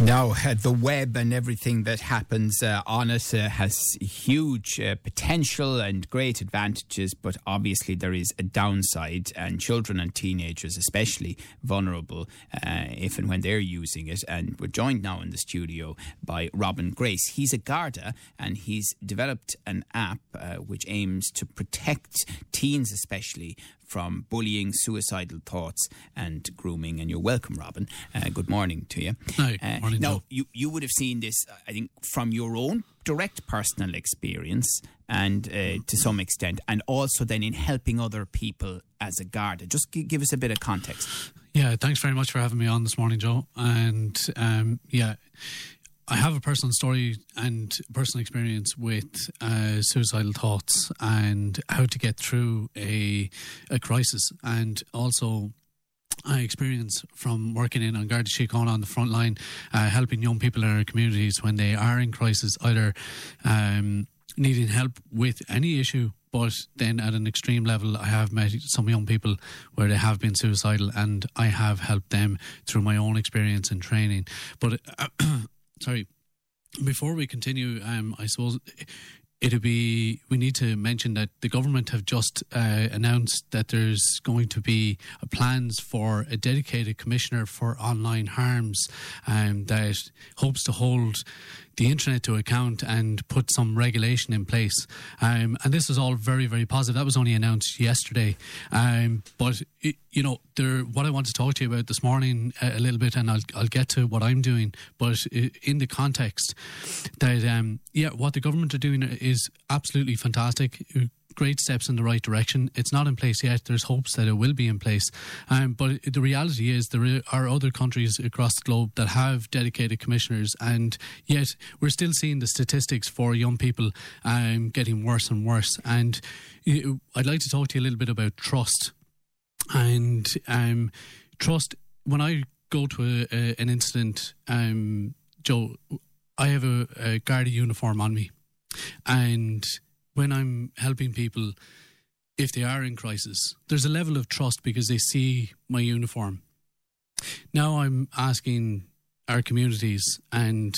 Now, uh, the web and everything that happens uh, on it uh, has huge uh, potential and great advantages, but obviously there is a downside, and children and teenagers, especially, vulnerable uh, if and when they're using it. And we're joined now in the studio by Robin Grace. He's a Garda and he's developed an app uh, which aims to protect teens, especially, from bullying, suicidal thoughts, and grooming. And you're welcome, Robin. Uh, good morning to you. Hi, uh, morning, now, you, you would have seen this, I think, from your own direct personal experience and uh, to some extent, and also then in helping other people as a guard. Just g- give us a bit of context. Yeah, thanks very much for having me on this morning, Joe. And um, yeah, I have a personal story and personal experience with uh, suicidal thoughts and how to get through a a crisis, and also I experience from working in An Garda Síochána on the front line, uh, helping young people in our communities when they are in crisis, either um, needing help with any issue but then at an extreme level, I have met some young people where they have been suicidal, and I have helped them through my own experience and training. But uh, sorry, before we continue, um, I suppose it'll be we need to mention that the government have just uh, announced that there's going to be plans for a dedicated commissioner for online harms um, that hopes to hold the internet to account and put some regulation in place. Um, and this is all very, very positive. That was only announced yesterday. Um, but, it, you know, there, what I want to talk to you about this morning a, uh, a little bit, and I'll, I'll get to what I'm doing, but in the context that, um, yeah, what the government are doing is absolutely fantastic great steps in the right direction. It's not in place yet. There's hopes that it will be in place. Um, but the reality is there are other countries across the globe that have dedicated commissioners, and yet we're still seeing the statistics for young people um, getting worse and worse. And I'd like to talk to you a little bit about trust. And um, trust, when I go to a, a, an incident, um, Joe, I have a, a uniform on me. And when I'm helping people, if they are in crisis, there's a level of trust because they see my uniform. Now I'm asking our communities and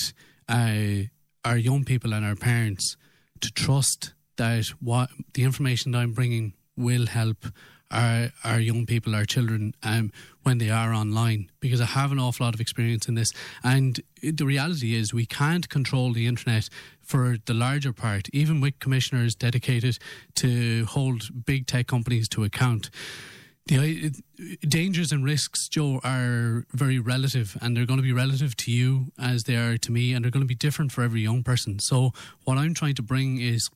uh, our young people and our parents to trust that what the information that I'm bringing will help our our young people, our children, um, when they are online, because I have an awful lot of experience in this. And the reality is, we can't control the internet for the larger part, even with commissioners dedicated to hold big tech companies to account. The dangers and risks, Joe, are very relative, and they're going to be relative to you as they are to me, and they're going to be different for every young person. So, what I'm trying to bring is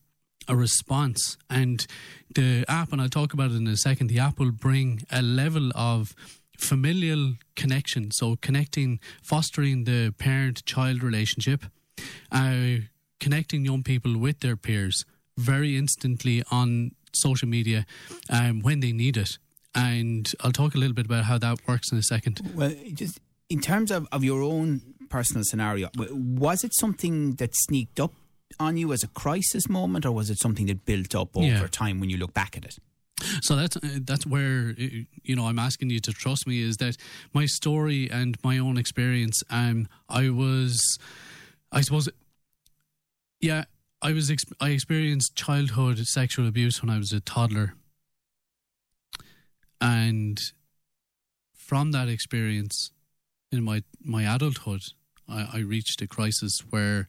a response. And the app, and I'll talk about it in a second, the app will bring a level of familial connection. So connecting, fostering the parent child relationship, uh, connecting young people with their peers very instantly on social media um, when they need it. And I'll talk a little bit about how that works in a second. Well, just in terms of, of your own personal scenario, was it something that sneaked up on you as a crisis moment, or was it something that built up over yeah. time when you look back at it? So that's uh, that's where uh, you know I'm asking you to trust me is that my story and my own experience. Um, I was, I suppose, yeah, I was I experienced childhood sexual abuse when I was a toddler, and from that experience, in my my adulthood, I, I reached a crisis where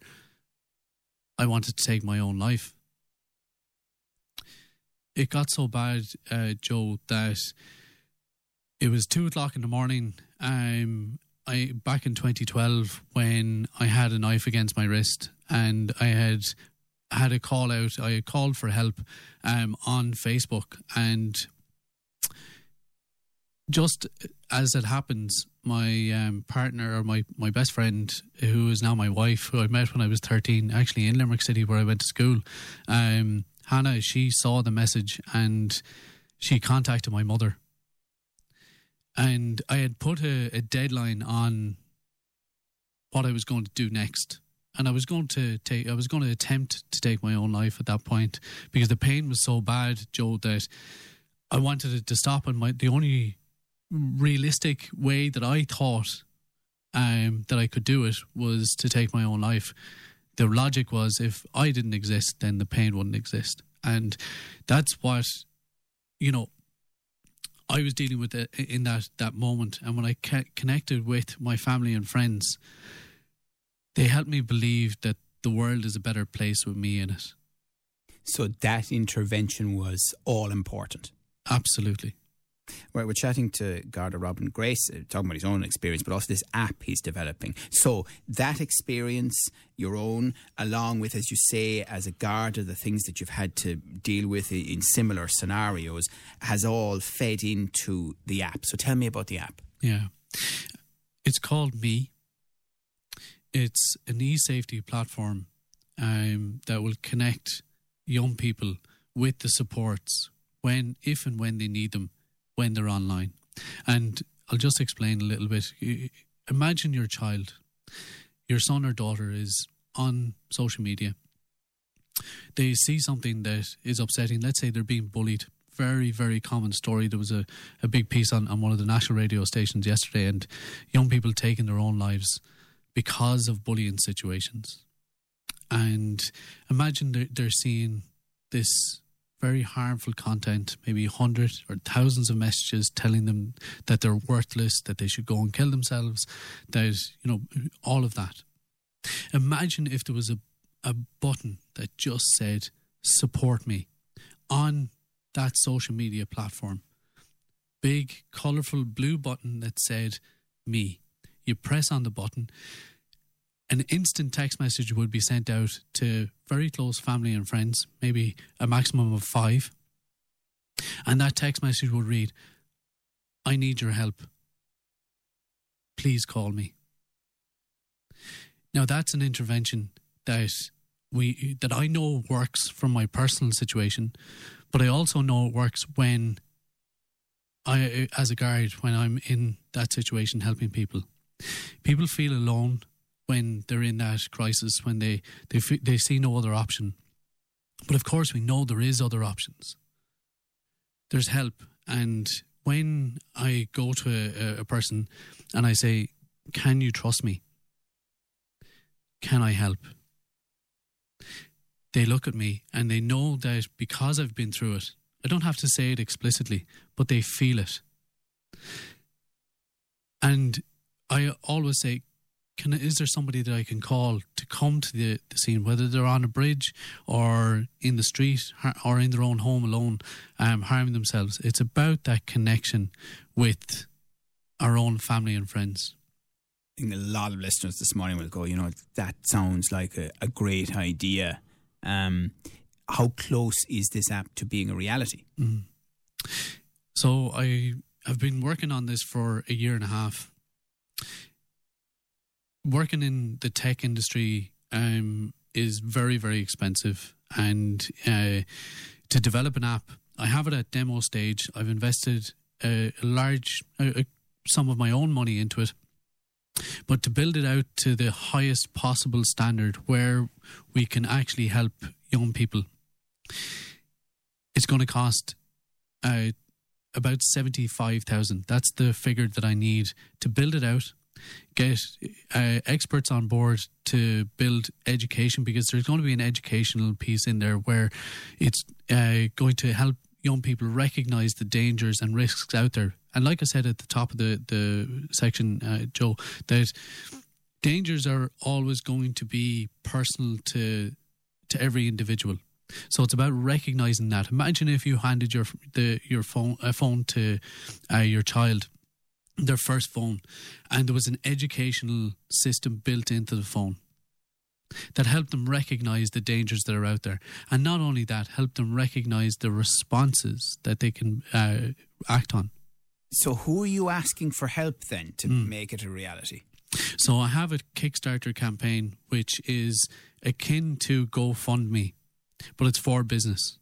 I wanted to take my own life. It got so bad, uh, Joe, that it was two o'clock in the morning. Um, I back in 2012 when I had a knife against my wrist and I had had a call out. I called for help um, on Facebook and just as it happens, my um, partner or my, my best friend, who is now my wife, who I met when I was 13, actually in Limerick City where I went to school, um, Hannah, she saw the message and she contacted my mother. And I had put a, a deadline on what I was going to do next. and I was going to take, I was going to attempt to take my own life at that point because the pain was so bad, Joe, that I wanted it to stop. And my the only realistic way that I thought um, that I could do it was to take my own life. The logic was if I didn't exist, then the pain wouldn't exist, and that's what you know. I was dealing with it in that that moment, and when I ca- connected with my family and friends, they helped me believe that the world is a better place with me in it. So that intervention was all important. Absolutely. We're, we're chatting to Garda Robin Grace, uh, talking about his own experience, but also this app he's developing. So that experience, your own, along with, as you say, as a Garda, the things that you've had to deal with in similar scenarios, has all fed into the app. So tell me about the app. Yeah. It's called Me. It's an e safety platform um, that will connect young people with the supports when, if and when they need them when they're online. And I'll just explain a little bit. Imagine your child, your son or daughter is on social media. They see something that is upsetting. Let's say they're being bullied. Very, very common story. There was a, a big piece on, on one of the national radio stations yesterday, and young people taking their own lives because of bullying situations. And imagine they're, they're seeing this very harmful content, maybe hundreds or thousands of messages telling them that they're worthless, that they should go and kill themselves, that, you know, all of that. Imagine if there was a, a button that just said, support me on that social media platform. Big, colourful blue button that said, me. You press on the button an instant text message would be sent out to very close family and friends, maybe a maximum of five. And that text message would read, I need your help. Please call me. Now that's an intervention that we that I know works from my personal situation, but I also know it works when I as a guard when I'm in that situation helping people. People feel alone when they're in that crisis, when they, they, they see no other option. But of course, we know there is other options. There's help. And when I go to a, a person and I say, Can you trust me? Can I help? They look at me and they know that because I've been through it, I don't have to say it explicitly, but they feel it. And I always say, can is there somebody that I can call to come to the, the scene, whether they're on a bridge or in the street or in their own home alone, um, harming themselves? It's about that connection with our own family and friends. I think a lot of listeners this morning will go, you know, that sounds like a, a great idea. Um, how close is this app to being a reality? Mm. So I have been working on this for a year and a half working in the tech industry um, is very, very expensive. And uh, to develop an app, I have it at demo stage. I've invested a, large a, a sum of my own money into it. But to build it out to the highest possible standard where we can actually help young people, it's going to cost uh, about 75,000. That's the figure that I need to build it out get uh, experts on board to build education because there's going to be an educational piece in there where it's uh, going to help young people recognize the dangers and risks out there. And like I said at the top of the the section, uh, Joe, that dangers are always going to be personal to to every individual. So it's about recognizing that. Imagine if you handed your the your phone a phone to uh, your child their first phone, and there was an educational system built into the phone that helped them recognize the dangers that are out there. And not only that, help them recognize the responses that they can uh, act on. So, who are you asking for help then to mm. make it a reality? So, I have a Kickstarter campaign which is akin to GoFundMe, but it's for business.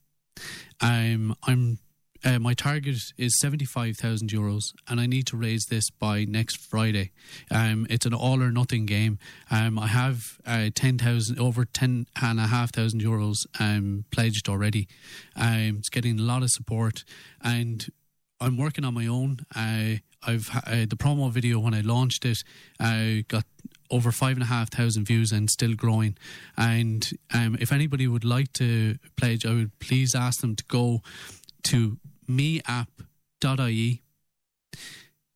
I'm I'm uh, my target is 75,000 euros and I need to raise this by next Friday. Um, it's an all or nothing game. Um, I have uh, 10,000, over 10,500 euros um, pledged already. Um, it's getting a lot of support and I'm working on my own. Uh, I've uh, the promo video when I launched it uh, got over five and a half thousand views and still growing. And um, if anybody would like to pledge, I would please ask them to go to meapp.ie.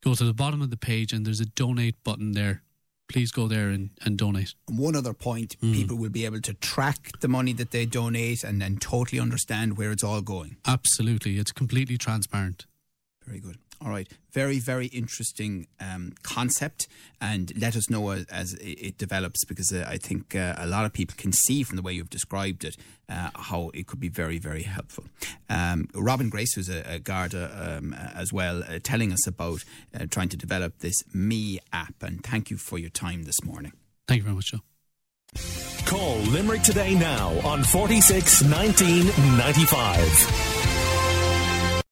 Go to the bottom of the page and there's a donate button there. Please go there and, and donate. And one other point mm. people will be able to track the money that they donate and then totally understand where it's all going. Absolutely. It's completely transparent. Very good. All right. Very, very interesting um, concept. And let us know as, as it develops because uh, I think uh, a lot of people can see from the way you've described it uh, how it could be very, very helpful. Um, Robin Grace, who's a, a Garda um, as well, uh, telling us about uh, trying to develop this Me app. And thank you for your time this morning. Thank you very much, Joe. Call Limerick today now on 46 19 95.